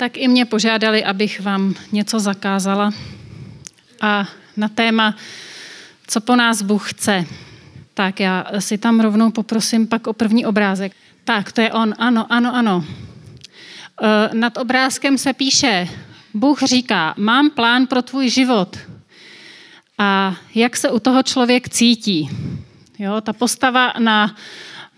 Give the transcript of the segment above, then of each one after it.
tak i mě požádali, abych vám něco zakázala. A na téma, co po nás Bůh chce. Tak já si tam rovnou poprosím pak o první obrázek. Tak, to je on. Ano, ano, ano. E, nad obrázkem se píše, Bůh říká, mám plán pro tvůj život. A jak se u toho člověk cítí? Jo, ta postava na,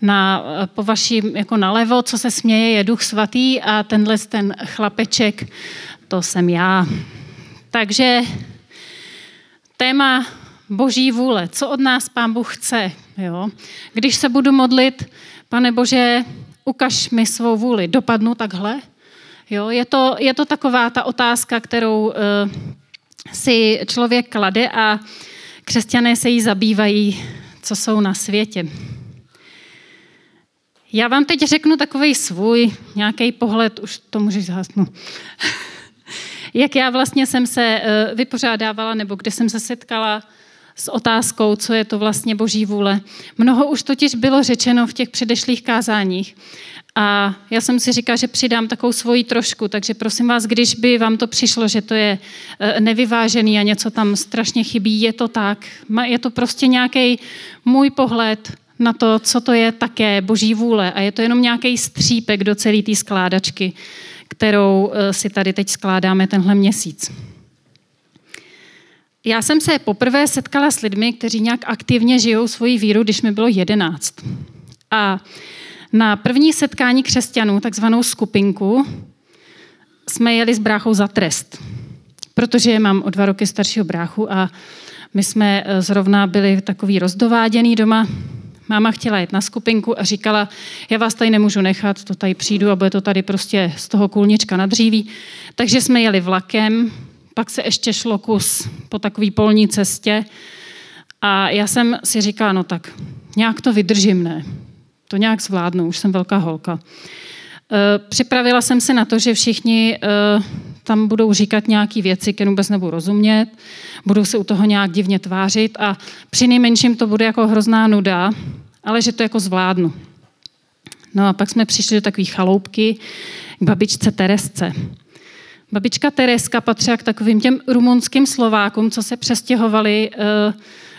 na, po vaším jako nalevo, co se směje, je duch svatý a tenhle ten chlapeček, to jsem já. Takže téma boží vůle, co od nás pán Bůh chce. Jo? Když se budu modlit, pane Bože, ukaž mi svou vůli, dopadnu takhle? Jo? Je, to, je to taková ta otázka, kterou uh, si člověk klade a křesťané se jí zabývají, co jsou na světě. Já vám teď řeknu takový svůj nějaký pohled, už to můžeš zhasnout. Jak já vlastně jsem se eh, vypořádávala, nebo kde jsem se setkala s otázkou, co je to vlastně boží vůle. Mnoho už totiž bylo řečeno v těch předešlých kázáních. A já jsem si říkala, že přidám takovou svoji trošku, takže prosím vás, když by vám to přišlo, že to je eh, nevyvážený a něco tam strašně chybí, je to tak. Je to prostě nějaký můj pohled na to, co to je také boží vůle a je to jenom nějaký střípek do celé té skládačky, kterou eh, si tady teď skládáme tenhle měsíc. Já jsem se poprvé setkala s lidmi, kteří nějak aktivně žijou svoji víru, když mi bylo jedenáct. A na první setkání křesťanů, takzvanou skupinku, jsme jeli s bráchou za trest. Protože mám o dva roky staršího bráchu a my jsme eh, zrovna byli takový rozdováděný doma. Máma chtěla jít na skupinku a říkala, já vás tady nemůžu nechat, to tady přijdu a bude to tady prostě z toho kůlnička na dříví. Takže jsme jeli vlakem, pak se ještě šlo kus po takové polní cestě a já jsem si říkala, no tak nějak to vydržím, ne? To nějak zvládnu, už jsem velká holka. E, připravila jsem se na to, že všichni e, tam budou říkat nějaké věci, které vůbec nebudu rozumět, budou se u toho nějak divně tvářit a při nejmenším to bude jako hrozná nuda, ale že to jako zvládnu. No a pak jsme přišli do takové chaloupky k babičce Teresce. Babička Tereska patřila k takovým těm rumunským Slovákům, co se přestěhovali eh,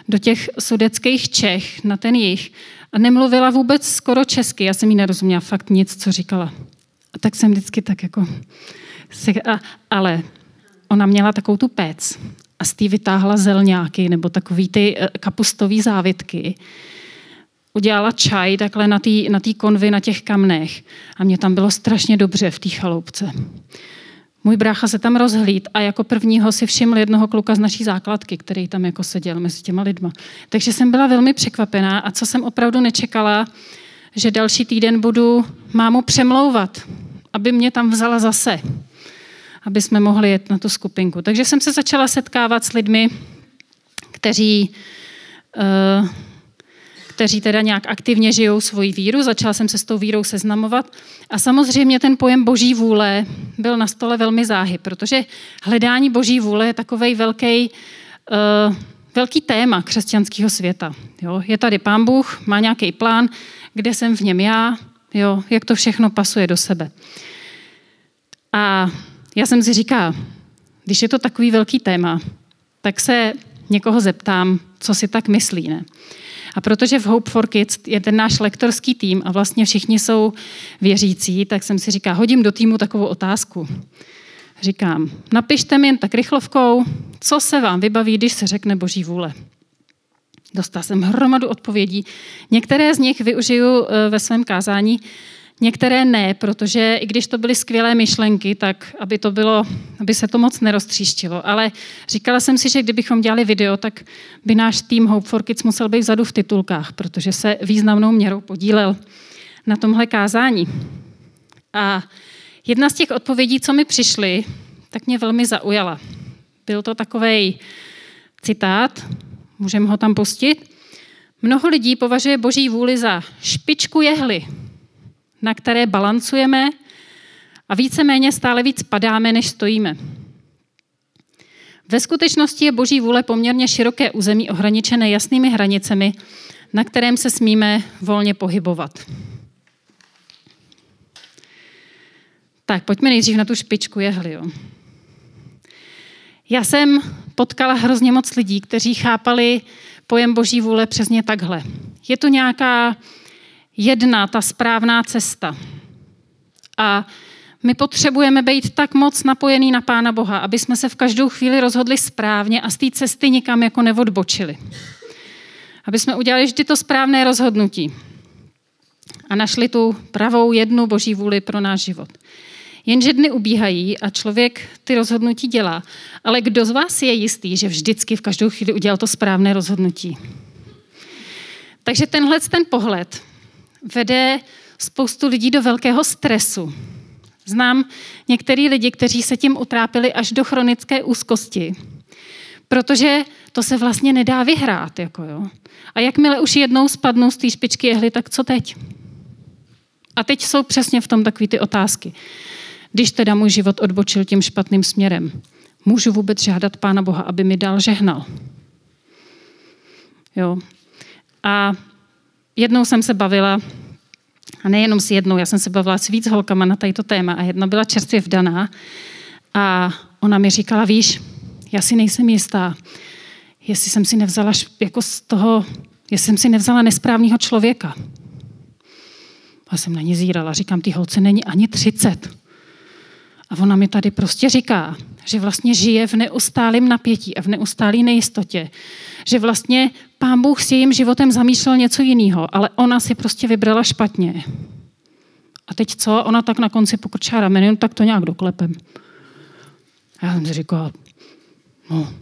do těch sudeckých Čech na ten jich. A nemluvila vůbec skoro česky. Já jsem jí nerozuměla fakt nic, co říkala. A tak jsem vždycky tak jako... A, ale ona měla takovou tu péc a z té vytáhla zelňáky nebo takový ty eh, kapustový závitky. Udělala čaj takhle na té na konvy na těch kamnech. A mě tam bylo strašně dobře v té chaloupce. Můj brácha se tam rozhlíd a jako prvního si všiml jednoho kluka z naší základky, který tam jako seděl mezi těma lidma. Takže jsem byla velmi překvapená a co jsem opravdu nečekala, že další týden budu mámu přemlouvat, aby mě tam vzala zase, aby jsme mohli jet na tu skupinku. Takže jsem se začala setkávat s lidmi, kteří uh, kteří teda nějak aktivně žijou svoji víru. Začala jsem se s tou vírou seznamovat. A samozřejmě ten pojem boží vůle byl na stole velmi záhy, protože hledání boží vůle je takový velký, uh, velký téma křesťanského světa. Jo? Je tady pán Bůh, má nějaký plán, kde jsem v něm já, jo? jak to všechno pasuje do sebe. A já jsem si říkala, když je to takový velký téma, tak se někoho zeptám, co si tak myslí. Ne? A protože v Hope for Kids je ten náš lektorský tým a vlastně všichni jsou věřící, tak jsem si říká, hodím do týmu takovou otázku. Říkám, napište mi jen tak rychlovkou, co se vám vybaví, když se řekne boží vůle. Dostal jsem hromadu odpovědí. Některé z nich využiju eh, ve svém kázání, Některé ne, protože i když to byly skvělé myšlenky, tak aby, to bylo, aby se to moc neroztříštilo. Ale říkala jsem si, že kdybychom dělali video, tak by náš tým Hope for Kids musel být vzadu v titulkách, protože se významnou měrou podílel na tomhle kázání. A jedna z těch odpovědí, co mi přišly, tak mě velmi zaujala. Byl to takový citát, můžeme ho tam pustit. Mnoho lidí považuje boží vůli za špičku jehly, na které balancujeme a víceméně stále víc padáme, než stojíme. Ve skutečnosti je boží vůle poměrně široké území ohraničené jasnými hranicemi, na kterém se smíme volně pohybovat. Tak, pojďme nejdřív na tu špičku jehly. Jo. Já jsem potkala hrozně moc lidí, kteří chápali pojem boží vůle přesně takhle. Je to nějaká jedna, ta správná cesta. A my potřebujeme být tak moc napojený na Pána Boha, aby jsme se v každou chvíli rozhodli správně a z té cesty nikam jako neodbočili. Aby jsme udělali vždy to správné rozhodnutí a našli tu pravou jednu boží vůli pro náš život. Jenže dny ubíhají a člověk ty rozhodnutí dělá. Ale kdo z vás je jistý, že vždycky v každou chvíli udělal to správné rozhodnutí? Takže tenhle ten pohled vede spoustu lidí do velkého stresu. Znám některý lidi, kteří se tím utrápili až do chronické úzkosti, protože to se vlastně nedá vyhrát. Jako jo. A jakmile už jednou spadnou z té špičky jehly, tak co teď? A teď jsou přesně v tom takové ty otázky. Když teda můj život odbočil tím špatným směrem, můžu vůbec žádat Pána Boha, aby mi dal žehnal? Jo. A jednou jsem se bavila, a nejenom s jednou, já jsem se bavila s víc holkama na tato téma a jedna byla čerstvě vdaná a ona mi říkala, víš, já si nejsem jistá, jestli jsem si nevzala jako z toho, jestli jsem si nevzala nesprávného člověka. A jsem na ní zírala, říkám, ty holce není ani 30. A ona mi tady prostě říká, že vlastně žije v neustálém napětí a v neustálé nejistotě. Že vlastně pán Bůh s jejím životem zamýšlel něco jiného, ale ona si prostě vybrala špatně. A teď co? Ona tak na konci pokrčá rameny, tak to nějak doklepem. Já jsem si říkala, no,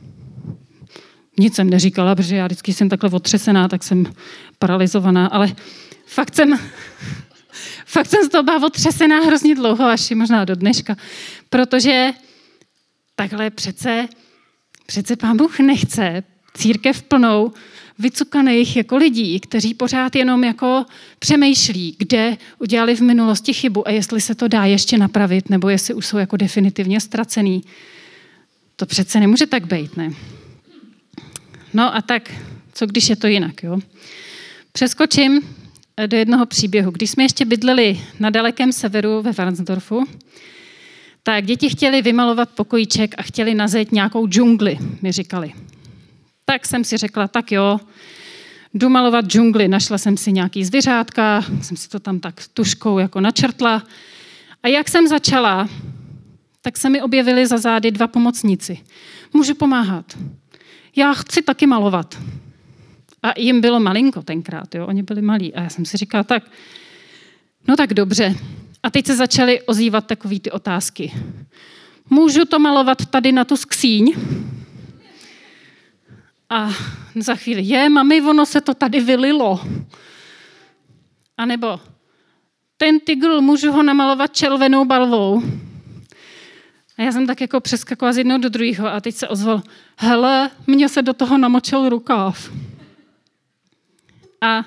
nic jsem neříkala, protože já vždycky jsem takhle otřesená, tak jsem paralizovaná, ale fakt jsem, fakt jsem z toho byla otřesená hrozně dlouho, až i možná do dneška, protože takhle přece, přece pán Bůh nechce církev plnou vycukaných jako lidí, kteří pořád jenom jako přemýšlí, kde udělali v minulosti chybu a jestli se to dá ještě napravit, nebo jestli už jsou jako definitivně ztracený. To přece nemůže tak být, ne? No a tak, co když je to jinak, jo? Přeskočím do jednoho příběhu. Když jsme ještě bydleli na dalekém severu ve Varnsdorfu, tak děti chtěli vymalovat pokojíček a chtěli na zeď nějakou džungli, mi říkali. Tak jsem si řekla, tak jo, jdu malovat džungli. Našla jsem si nějaký zvířátka, jsem si to tam tak tuškou jako načrtla. A jak jsem začala, tak se mi objevili za zády dva pomocníci. Můžu pomáhat. Já chci taky malovat. A jim bylo malinko tenkrát, jo? oni byli malí. A já jsem si říkala, tak, no tak dobře. A teď se začaly ozývat takové ty otázky. Můžu to malovat tady na tu skříň? A za chvíli, je, mami, ono se to tady vylilo. A nebo, ten tygl, můžu ho namalovat červenou balvou? A já jsem tak jako přeskakovala z jednoho do druhého a teď se ozval, hele, mně se do toho namočil rukáv. A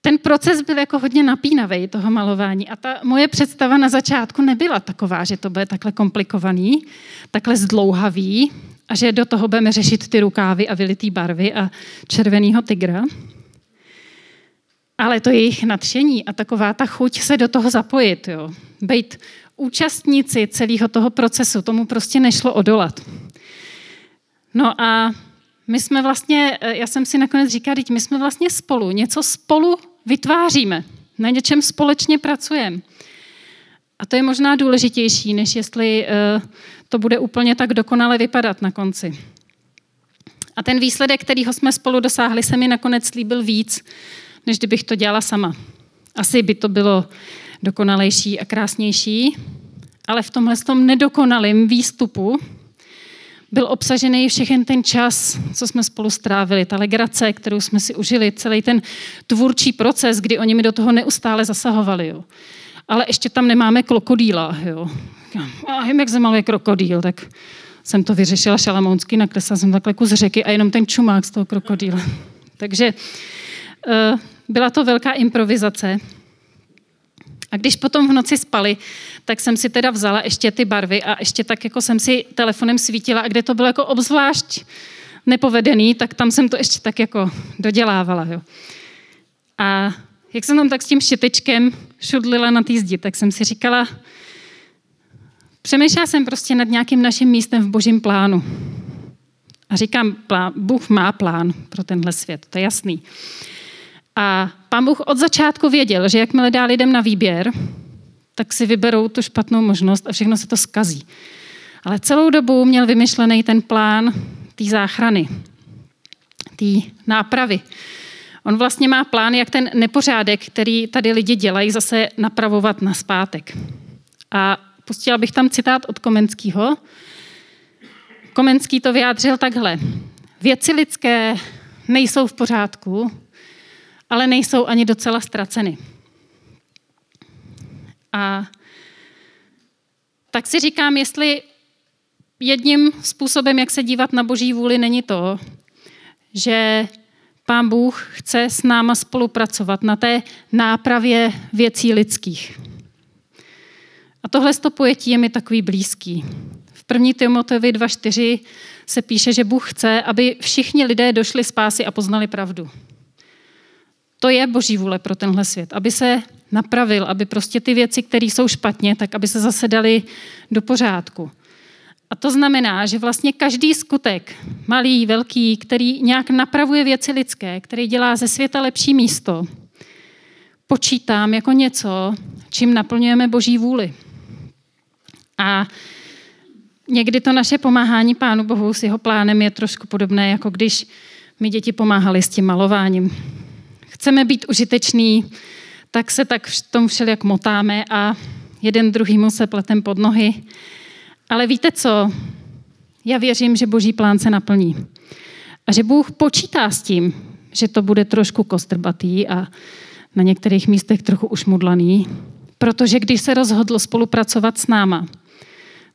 ten proces byl jako hodně napínavý, toho malování. A ta moje představa na začátku nebyla taková, že to bude takhle komplikovaný, takhle zdlouhavý a že do toho budeme řešit ty rukávy a vylitý barvy a červenýho tygra. Ale to jejich nadšení a taková ta chuť se do toho zapojit, jo. Být účastníci celého toho procesu, tomu prostě nešlo odolat. No a my jsme vlastně, eh, já jsem si nakonec říkala, my jsme vlastně spolu, něco spolu vytváříme, na něčem společně pracujeme. A to je možná důležitější, než jestli eh, to bude úplně tak dokonale vypadat na konci. A ten výsledek, kterýho jsme spolu dosáhli, se mi nakonec líbil víc, než kdybych to dělala sama. Asi by to bylo dokonalejší a krásnější, ale v tomhle tom nedokonalém výstupu byl obsažený všechen ten čas, co jsme spolu strávili, ta legrace, kterou jsme si užili, celý ten tvůrčí proces, kdy oni mi do toho neustále zasahovali. Jo. Ale ještě tam nemáme krokodýla. Jo. A jim, jak zamaluje krokodýl, tak jsem to vyřešila šalamounsky, nakreslila jsem takhle kus řeky a jenom ten čumák z toho krokodýla. Takže uh, byla to velká improvizace. A když potom v noci spali, tak jsem si teda vzala ještě ty barvy a ještě tak jako jsem si telefonem svítila a kde to bylo jako obzvlášť nepovedený, tak tam jsem to ještě tak jako dodělávala. Jo. A jak jsem tam tak s tím štětečkem šudlila na té zdi, tak jsem si říkala, přemýšlela jsem prostě nad nějakým naším místem v božím plánu. A říkám, plán, Bůh má plán pro tenhle svět, to je jasný. A pán Bůh od začátku věděl, že jakmile dá lidem na výběr, tak si vyberou tu špatnou možnost a všechno se to skazí. Ale celou dobu měl vymyšlený ten plán té záchrany, té nápravy. On vlastně má plán, jak ten nepořádek, který tady lidi dělají, zase napravovat na zpátek. A pustila bych tam citát od Komenského. Komenský to vyjádřil takhle. Věci lidské nejsou v pořádku, ale nejsou ani docela ztraceny. A tak si říkám, jestli jedním způsobem, jak se dívat na boží vůli, není to, že pán Bůh chce s náma spolupracovat na té nápravě věcí lidských. A tohle pojetí je mi takový blízký. V 1. Timoteovi 2.4 se píše, že Bůh chce, aby všichni lidé došli spásy a poznali pravdu. To je boží vůle pro tenhle svět, aby se napravil, aby prostě ty věci, které jsou špatně, tak aby se zase dali do pořádku. A to znamená, že vlastně každý skutek, malý, velký, který nějak napravuje věci lidské, který dělá ze světa lepší místo, počítám jako něco, čím naplňujeme boží vůli. A někdy to naše pomáhání Pánu Bohu s jeho plánem je trošku podobné, jako když mi děti pomáhali s tím malováním. Chceme být užiteční, tak se tak v tom všelijak motáme a jeden druhýmu se pletem pod nohy. Ale víte co? Já věřím, že boží plán se naplní. A že Bůh počítá s tím, že to bude trošku kostrbatý a na některých místech trochu ušmudlaný, protože když se rozhodl spolupracovat s náma,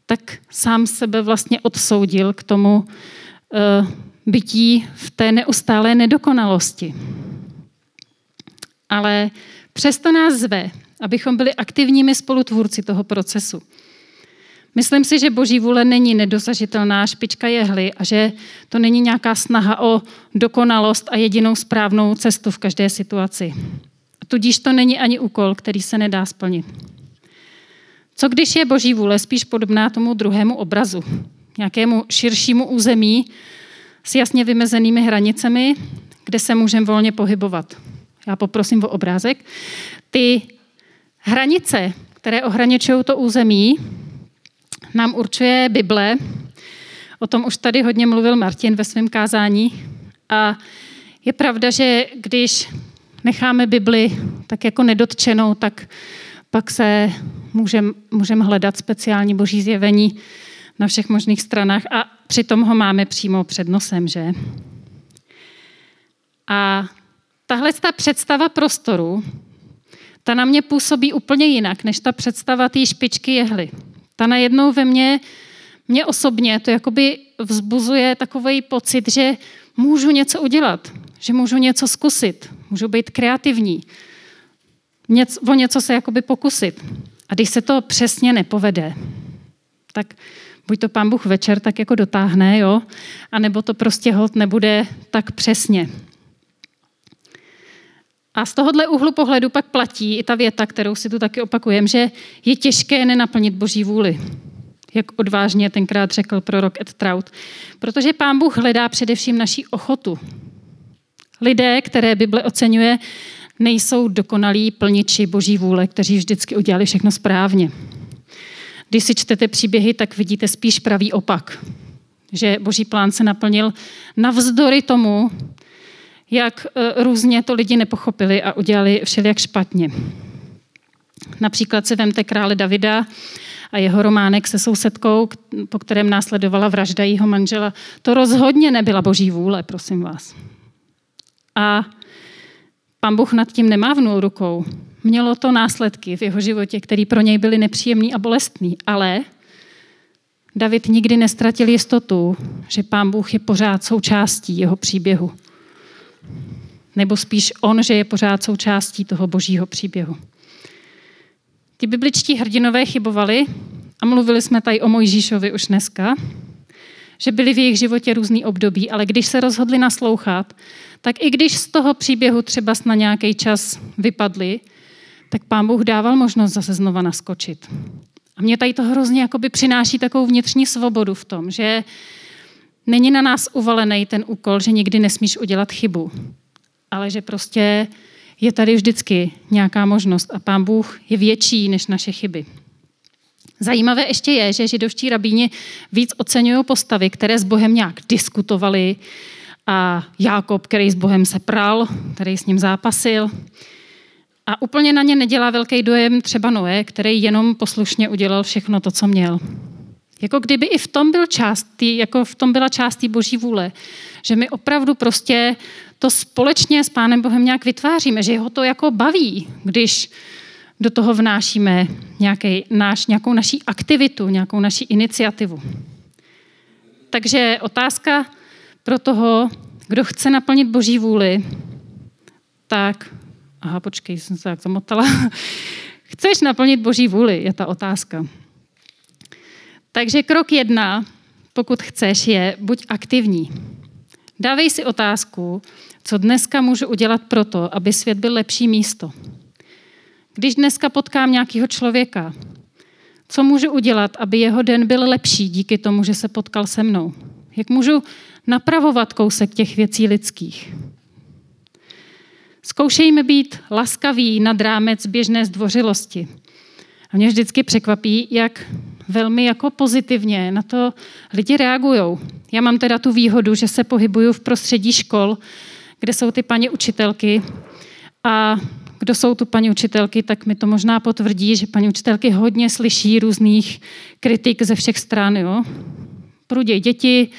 tak sám sebe vlastně odsoudil k tomu uh, bytí v té neustálé nedokonalosti. Ale přesto nás zve, abychom byli aktivními spolutvůrci toho procesu. Myslím si, že boží vůle není nedosažitelná špička jehly a že to není nějaká snaha o dokonalost a jedinou správnou cestu v každé situaci. Tudíž to není ani úkol, který se nedá splnit. Co když je boží vůle spíš podobná tomu druhému obrazu, nějakému širšímu území s jasně vymezenými hranicemi, kde se můžeme volně pohybovat? Já poprosím o obrázek. Ty hranice, které ohraničují to území, nám určuje Bible. O tom už tady hodně mluvil Martin ve svém kázání. A je pravda, že když necháme Bibli tak jako nedotčenou, tak pak se můžeme můžem hledat speciální boží zjevení na všech možných stranách a přitom ho máme přímo před nosem, že? A tahle ta představa prostoru, ta na mě působí úplně jinak, než ta představa té špičky jehly. Ta najednou ve mně, mě osobně, to jakoby vzbuzuje takový pocit, že můžu něco udělat, že můžu něco zkusit, můžu být kreativní, něco, o něco se jakoby pokusit. A když se to přesně nepovede, tak buď to pán Bůh večer tak jako dotáhne, jo, anebo to prostě hod nebude tak přesně. A z tohohle úhlu pohledu pak platí i ta věta, kterou si tu taky opakujem, že je těžké nenaplnit boží vůli. Jak odvážně tenkrát řekl prorok Ed Trout. Protože pán Bůh hledá především naší ochotu. Lidé, které Bible oceňuje, nejsou dokonalí plniči boží vůle, kteří vždycky udělali všechno správně. Když si čtete příběhy, tak vidíte spíš pravý opak. Že boží plán se naplnil navzdory tomu, jak e, různě to lidi nepochopili a udělali všelijak špatně. Například se vemte krále Davida a jeho románek se sousedkou, po kterém následovala vražda jeho manžela. To rozhodně nebyla boží vůle, prosím vás. A pan Bůh nad tím nemávnul rukou. Mělo to následky v jeho životě, které pro něj byly nepříjemný a bolestný, ale David nikdy nestratil jistotu, že pán Bůh je pořád součástí jeho příběhu nebo spíš on, že je pořád součástí toho božího příběhu. Ty bibličtí hrdinové chybovali a mluvili jsme tady o Mojžíšovi už dneska, že byli v jejich životě různý období, ale když se rozhodli naslouchat, tak i když z toho příběhu třeba na nějaký čas vypadli, tak pán Bůh dával možnost zase znova naskočit. A mě tady to hrozně jakoby přináší takovou vnitřní svobodu v tom, že není na nás uvalený ten úkol, že nikdy nesmíš udělat chybu, ale že prostě je tady vždycky nějaká možnost a pán Bůh je větší než naše chyby. Zajímavé ještě je, že židovští rabíni víc oceňují postavy, které s Bohem nějak diskutovali a Jákob, který s Bohem se pral, který s ním zápasil. A úplně na ně nedělá velký dojem třeba Noé, který jenom poslušně udělal všechno to, co měl. Jako kdyby i v tom, byl část, jako v tom byla část té boží vůle. Že my opravdu prostě to společně s Pánem Bohem nějak vytváříme, že ho to jako baví, když do toho vnášíme nějaký náš, nějakou naší aktivitu, nějakou naší iniciativu. Takže otázka pro toho, kdo chce naplnit boží vůli, tak, aha, počkej, jsem se tak zamotala. Chceš naplnit boží vůli, je ta otázka. Takže krok jedna, pokud chceš, je buď aktivní. Dávej si otázku, co dneska můžu udělat pro to, aby svět byl lepší místo. Když dneska potkám nějakého člověka, co můžu udělat, aby jeho den byl lepší díky tomu, že se potkal se mnou? Jak můžu napravovat kousek těch věcí lidských? Zkoušejme být laskaví nad rámec běžné zdvořilosti. A mě vždycky překvapí, jak velmi jako pozitivně na to lidi reagují. Já mám teda tu výhodu, že se pohybuju v prostředí škol, kde jsou ty paní učitelky a kdo jsou tu paní učitelky, tak mi to možná potvrdí, že paní učitelky hodně slyší různých kritik ze všech stran. Jo? Pruděj děti,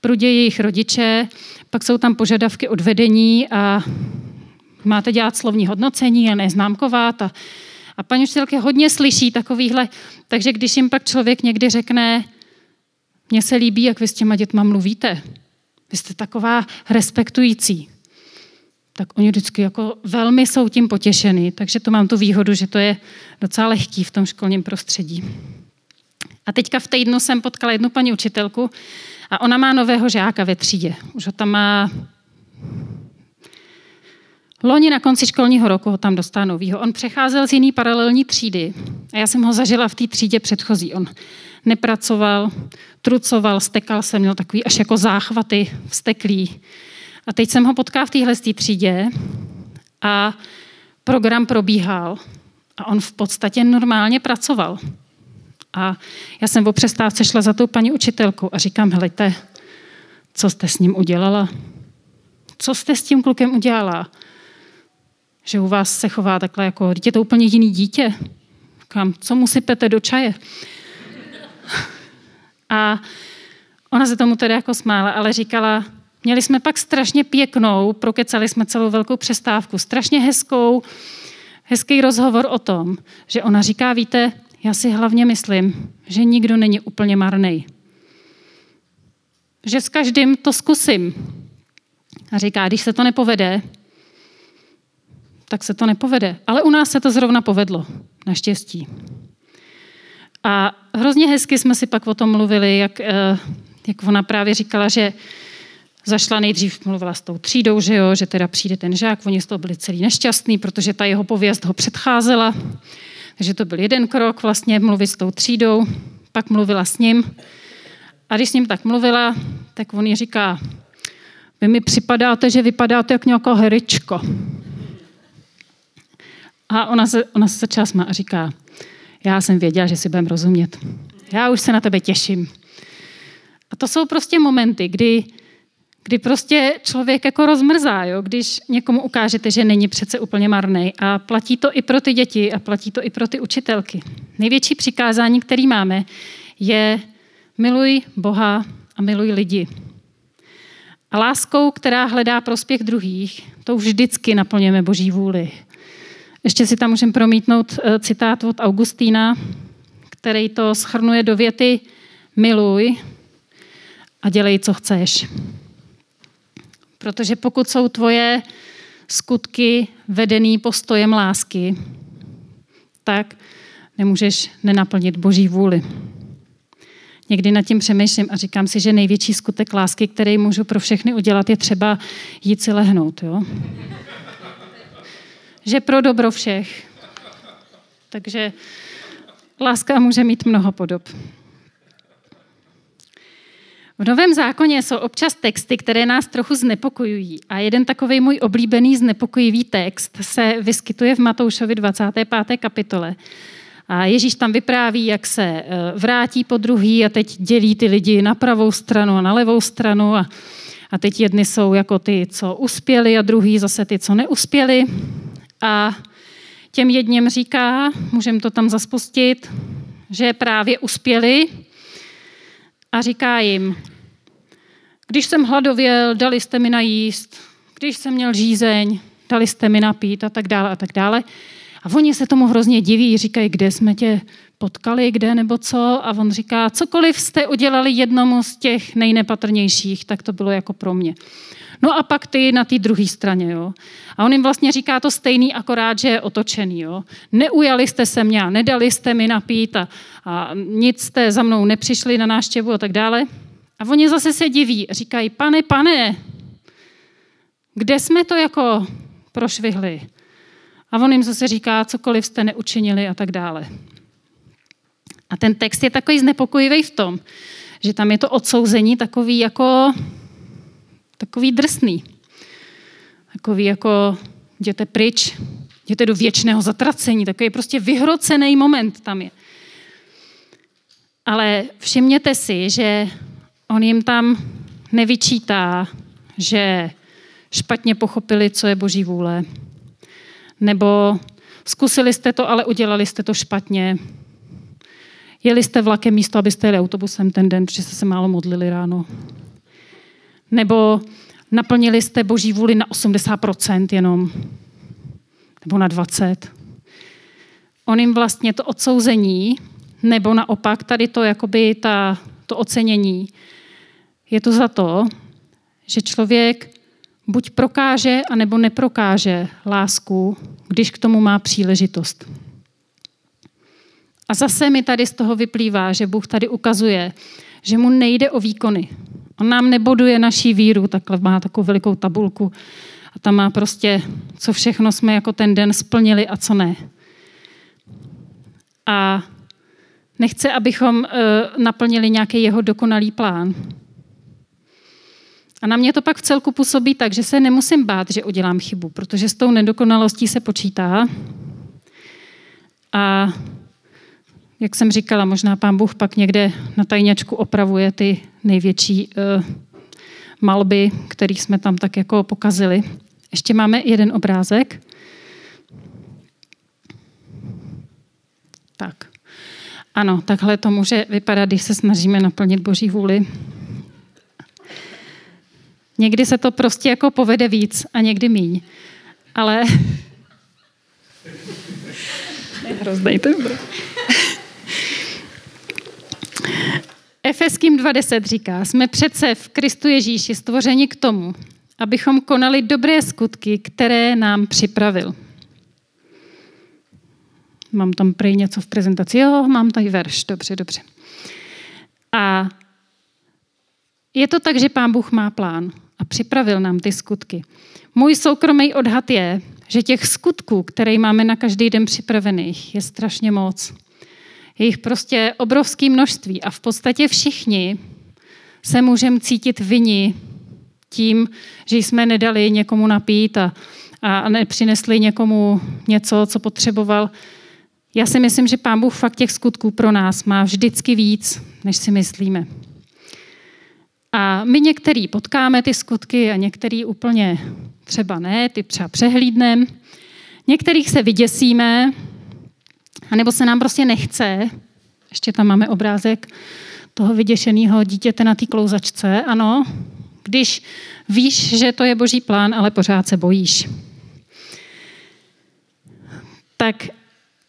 pruděj jejich rodiče, pak jsou tam požadavky od vedení a máte dělat slovní hodnocení a neznámkovat. A, a paní učitelky hodně slyší takovýhle, takže když jim pak člověk někdy řekne, mně se líbí, jak vy s těma dětma mluvíte, vy jste taková respektující, tak oni vždycky jako velmi jsou tím potěšený, takže to mám tu výhodu, že to je docela lehký v tom školním prostředí. A teďka v týdnu jsem potkala jednu paní učitelku a ona má nového žáka ve třídě. Už ho tam má Loni na konci školního roku ho tam dostal novýho. On přecházel z jiný paralelní třídy a já jsem ho zažila v té třídě předchozí. On nepracoval, trucoval, stekal se, měl takový až jako záchvaty vsteklý. A teď jsem ho potkala v téhle třídě a program probíhal a on v podstatě normálně pracoval. A já jsem o přestávce šla za tou paní učitelkou a říkám, helejte, co jste s ním udělala? Co jste s tím klukem udělala? Že u vás se chová takhle jako, je to úplně jiný dítě. Říkám, co mu sypete do čaje? A ona se tomu tedy jako smála, ale říkala, Měli jsme pak strašně pěknou, prokecali jsme celou velkou přestávku, strašně hezkou, hezký rozhovor o tom, že ona říká, víte, já si hlavně myslím, že nikdo není úplně marný. Že s každým to zkusím. A říká, když se to nepovede, tak se to nepovede. Ale u nás se to zrovna povedlo, naštěstí. A hrozně hezky jsme si pak o tom mluvili, jak, eh, jak ona právě říkala, že Zašla nejdřív, mluvila s tou třídou, že, jo, že teda přijde ten žák, oni z toho byli celý nešťastní, protože ta jeho pověst ho předcházela. Takže to byl jeden krok, vlastně mluvit s tou třídou, pak mluvila s ním. A když s ním tak mluvila, tak on jí říká, vy mi připadáte, že vypadáte jak nějaká herečka. A ona se, ona se začala smát a říká, já jsem věděla, že si budeme rozumět. Já už se na tebe těším. A to jsou prostě momenty, kdy kdy prostě člověk jako rozmrzá, jo? když někomu ukážete, že není přece úplně marný. A platí to i pro ty děti a platí to i pro ty učitelky. Největší přikázání, který máme, je miluj Boha a miluj lidi. A láskou, která hledá prospěch druhých, to vždycky naplňujeme Boží vůli. Ještě si tam můžeme promítnout eh, citát od Augustína, který to schrnuje do věty miluj a dělej, co chceš. Protože pokud jsou tvoje skutky vedený postojem lásky, tak nemůžeš nenaplnit Boží vůli. Někdy nad tím přemýšlím a říkám si, že největší skutek lásky, který můžu pro všechny udělat, je třeba jít si lehnout. Jo? Že pro dobro všech. Takže láska může mít mnoho podob. V Novém zákoně jsou občas texty, které nás trochu znepokojují. A jeden takový můj oblíbený znepokojivý text se vyskytuje v Matoušovi 25. kapitole. A Ježíš tam vypráví, jak se e, vrátí po druhý a teď dělí ty lidi na pravou stranu a na levou stranu. A, a teď jedny jsou jako ty, co uspěli a druhý zase ty, co neuspěli. A těm jedním říká, můžeme to tam zaspustit, že právě uspěli a říká jim, když jsem hladověl, dali jste mi najíst, když jsem měl žízeň, dali jste mi napít a tak dále a tak dále. A oni se tomu hrozně diví, říkají, kde jsme tě potkali, kde nebo co. A on říká, cokoliv jste udělali jednomu z těch nejnepatrnějších, tak to bylo jako pro mě. No a pak ty na té druhé straně. Jo. A on jim vlastně říká to stejný, akorát, že je otočený. Jo. Neujali jste se mě, nedali jste mi napít a, a nic jste za mnou nepřišli na náštěvu a tak dále. A oni zase se diví, říkají, pane, pane, kde jsme to jako prošvihli? A on jim zase říká, cokoliv jste neučinili a tak dále. A ten text je takový znepokojivý v tom, že tam je to odsouzení takový jako takový drsný. Takový jako jděte pryč, jděte do věčného zatracení, takový prostě vyhrocený moment tam je. Ale všimněte si, že on jim tam nevyčítá, že špatně pochopili, co je boží vůle. Nebo zkusili jste to, ale udělali jste to špatně. Jeli jste vlakem místo, abyste jeli autobusem ten den, protože jste se málo modlili ráno. Nebo naplnili jste boží vůli na 80% jenom. Nebo na 20%. On jim vlastně to odsouzení, nebo naopak tady to, jakoby ta, to ocenění, je to za to, že člověk buď prokáže, anebo neprokáže lásku, když k tomu má příležitost. A zase mi tady z toho vyplývá, že Bůh tady ukazuje, že mu nejde o výkony. On nám neboduje naší víru, takhle má takovou velikou tabulku a tam má prostě, co všechno jsme jako ten den splnili a co ne. A nechce, abychom eh, naplnili nějaký jeho dokonalý plán. A na mě to pak v celku působí tak, že se nemusím bát, že udělám chybu, protože s tou nedokonalostí se počítá. A jak jsem říkala, možná pán Bůh pak někde na tajňačku opravuje ty největší uh, malby, které jsme tam tak jako pokazili. Ještě máme jeden obrázek. Tak. Ano, takhle to může vypadat, když se snažíme naplnit Boží vůli. Někdy se to prostě jako povede víc a někdy míň. Ale... Hroznej, to Efeským 2.10 říká, jsme přece v Kristu Ježíši stvořeni k tomu, abychom konali dobré skutky, které nám připravil. Mám tam prej něco v prezentaci. Jo, mám tady verš. Dobře, dobře. A je to tak, že pán Bůh má plán a připravil nám ty skutky. Můj soukromý odhad je, že těch skutků, které máme na každý den připravených, je strašně moc. Je jich prostě obrovské množství a v podstatě všichni se můžeme cítit vini tím, že jsme nedali někomu napít a, a nepřinesli někomu něco, co potřeboval. Já si myslím, že Pán Bůh fakt těch skutků pro nás má vždycky víc, než si myslíme. A my některý potkáme ty skutky a některý úplně třeba ne, ty třeba přehlídneme. Některých se vyděsíme, anebo se nám prostě nechce. Ještě tam máme obrázek toho vyděšeného dítěte na té klouzačce. Ano, když víš, že to je boží plán, ale pořád se bojíš. Tak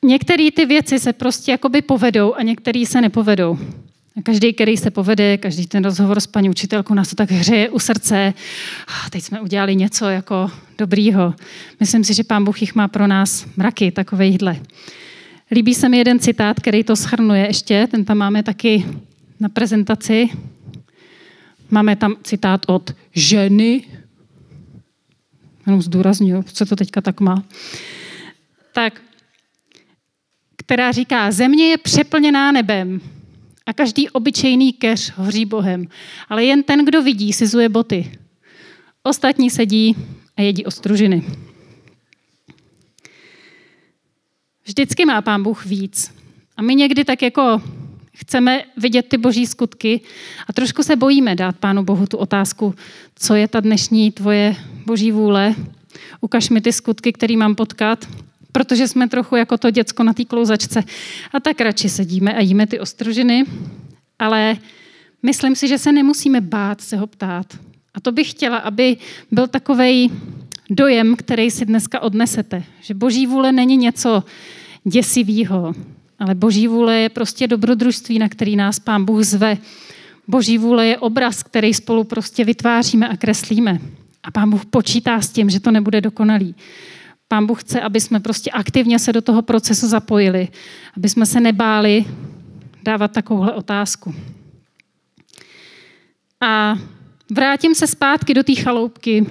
některé ty věci se prostě jakoby povedou a některé se nepovedou. A každý, který se povede, každý ten rozhovor s paní učitelkou nás to tak hřeje u srdce. A teď jsme udělali něco jako dobrýho. Myslím si, že pán Bůh jich má pro nás mraky takovejhle. Líbí se mi jeden citát, který to schrnuje ještě, ten tam máme taky na prezentaci. Máme tam citát od ženy, jenom zdůraznuju, co to teďka tak má. Tak která říká, země je přeplněná nebem a každý obyčejný keř hoří Bohem, ale jen ten, kdo vidí, si zuje boty. Ostatní sedí a jedí ostružiny. Vždycky má pán Bůh víc. A my někdy tak jako chceme vidět ty boží skutky a trošku se bojíme dát pánu Bohu tu otázku, co je ta dnešní tvoje boží vůle. Ukaž mi ty skutky, který mám potkat, protože jsme trochu jako to děcko na té klouzačce. A tak radši sedíme a jíme ty ostrožiny, ale myslím si, že se nemusíme bát se ho ptát. A to bych chtěla, aby byl takový dojem, který si dneska odnesete. Že boží vůle není něco děsivého, ale boží vůle je prostě dobrodružství, na který nás pán Bůh zve. Boží vůle je obraz, který spolu prostě vytváříme a kreslíme. A pán Bůh počítá s tím, že to nebude dokonalý. Pán Bůh chce, aby jsme prostě aktivně se do toho procesu zapojili, aby jsme se nebáli dávat takovouhle otázku. A vrátím se zpátky do té chaloupky,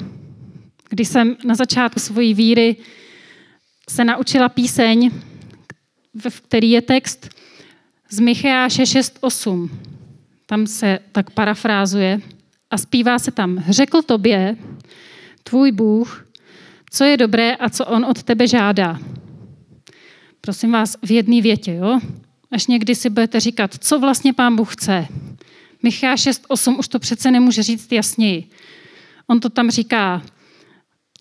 kdy jsem na začátku svojí víry se naučila píseň, v který je text z Micheáše 6.8. Tam se tak parafrázuje a zpívá se tam. Řekl tobě, tvůj Bůh, co je dobré a co on od tebe žádá. Prosím vás, v jedné větě, jo? Až někdy si budete říkat, co vlastně pán Bůh chce. Michá 6.8 už to přece nemůže říct jasněji. On to tam říká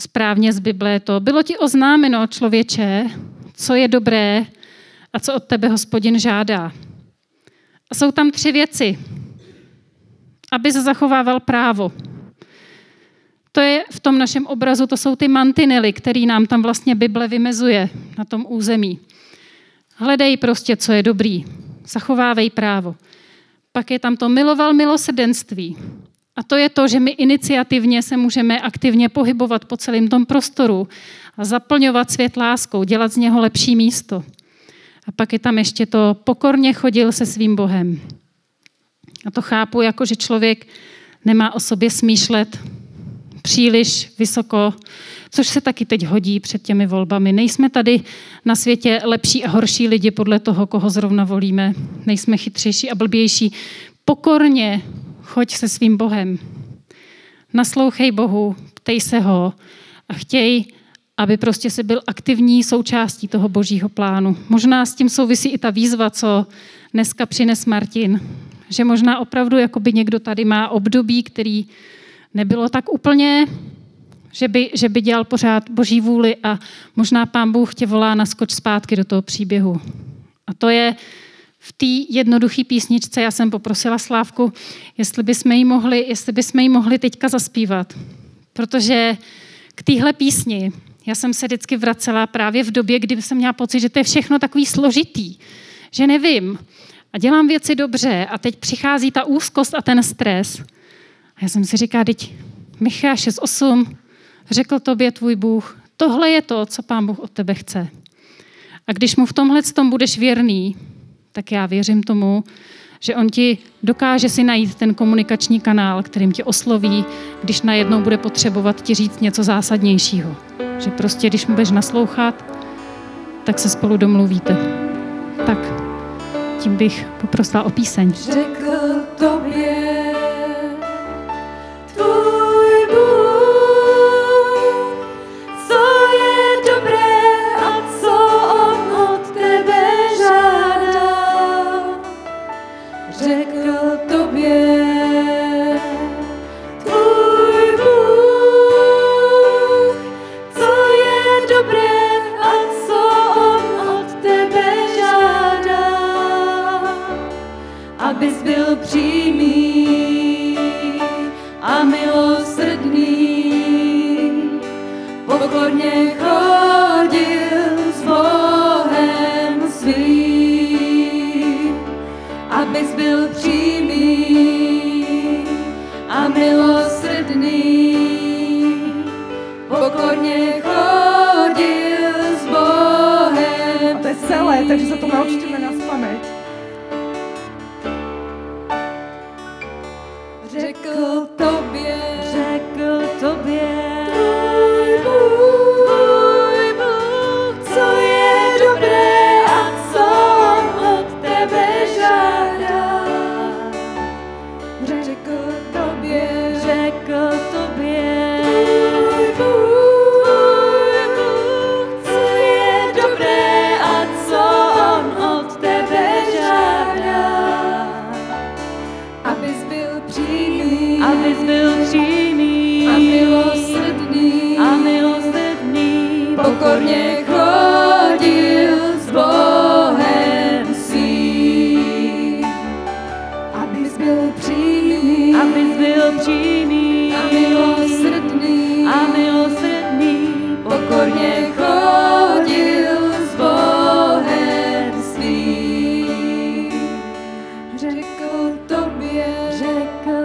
správně z Bible to. Bylo ti oznámeno, člověče, co je dobré a co od tebe hospodin žádá. A jsou tam tři věci. Aby se zachovával právo. To je v tom našem obrazu, to jsou ty mantinely, který nám tam vlastně Bible vymezuje na tom území. Hledej prostě, co je dobrý. Zachovávej právo. Pak je tam to miloval milosrdenství. A to je to, že my iniciativně se můžeme aktivně pohybovat po celém tom prostoru a zaplňovat svět láskou, dělat z něho lepší místo. A pak je tam ještě to, pokorně chodil se svým Bohem. A to chápu jako, že člověk nemá o sobě smýšlet příliš vysoko, což se taky teď hodí před těmi volbami. Nejsme tady na světě lepší a horší lidi podle toho, koho zrovna volíme. Nejsme chytřejší a blbější. Pokorně choď se svým Bohem. Naslouchej Bohu, ptej se ho a chtěj, aby prostě si byl aktivní součástí toho božího plánu. Možná s tím souvisí i ta výzva, co dneska přines Martin. Že možná opravdu jakoby někdo tady má období, který nebylo tak úplně, že by, že by dělal pořád boží vůli a možná pán Bůh tě volá na skoč zpátky do toho příběhu. A to je v té jednoduché písničce, já jsem poprosila Slávku, jestli bychom ji mohli, jestli bychom ji mohli teďka zaspívat. Protože k téhle písni já jsem se vždycky vracela právě v době, kdy jsem měla pocit, že to je všechno takový složitý, že nevím a dělám věci dobře a teď přichází ta úzkost a ten stres. A já jsem si říkala, teď Michal 6.8 řekl tobě tvůj Bůh, tohle je to, co pán Bůh od tebe chce. A když mu v tomhle tom budeš věrný, tak já věřím tomu, že on ti dokáže si najít ten komunikační kanál, kterým tě osloví, když najednou bude potřebovat ti říct něco zásadnějšího. Že prostě, když mu budeš naslouchat, tak se spolu domluvíte. Tak, tím bych poprosila o píseň. Řekl tobě co je tobě,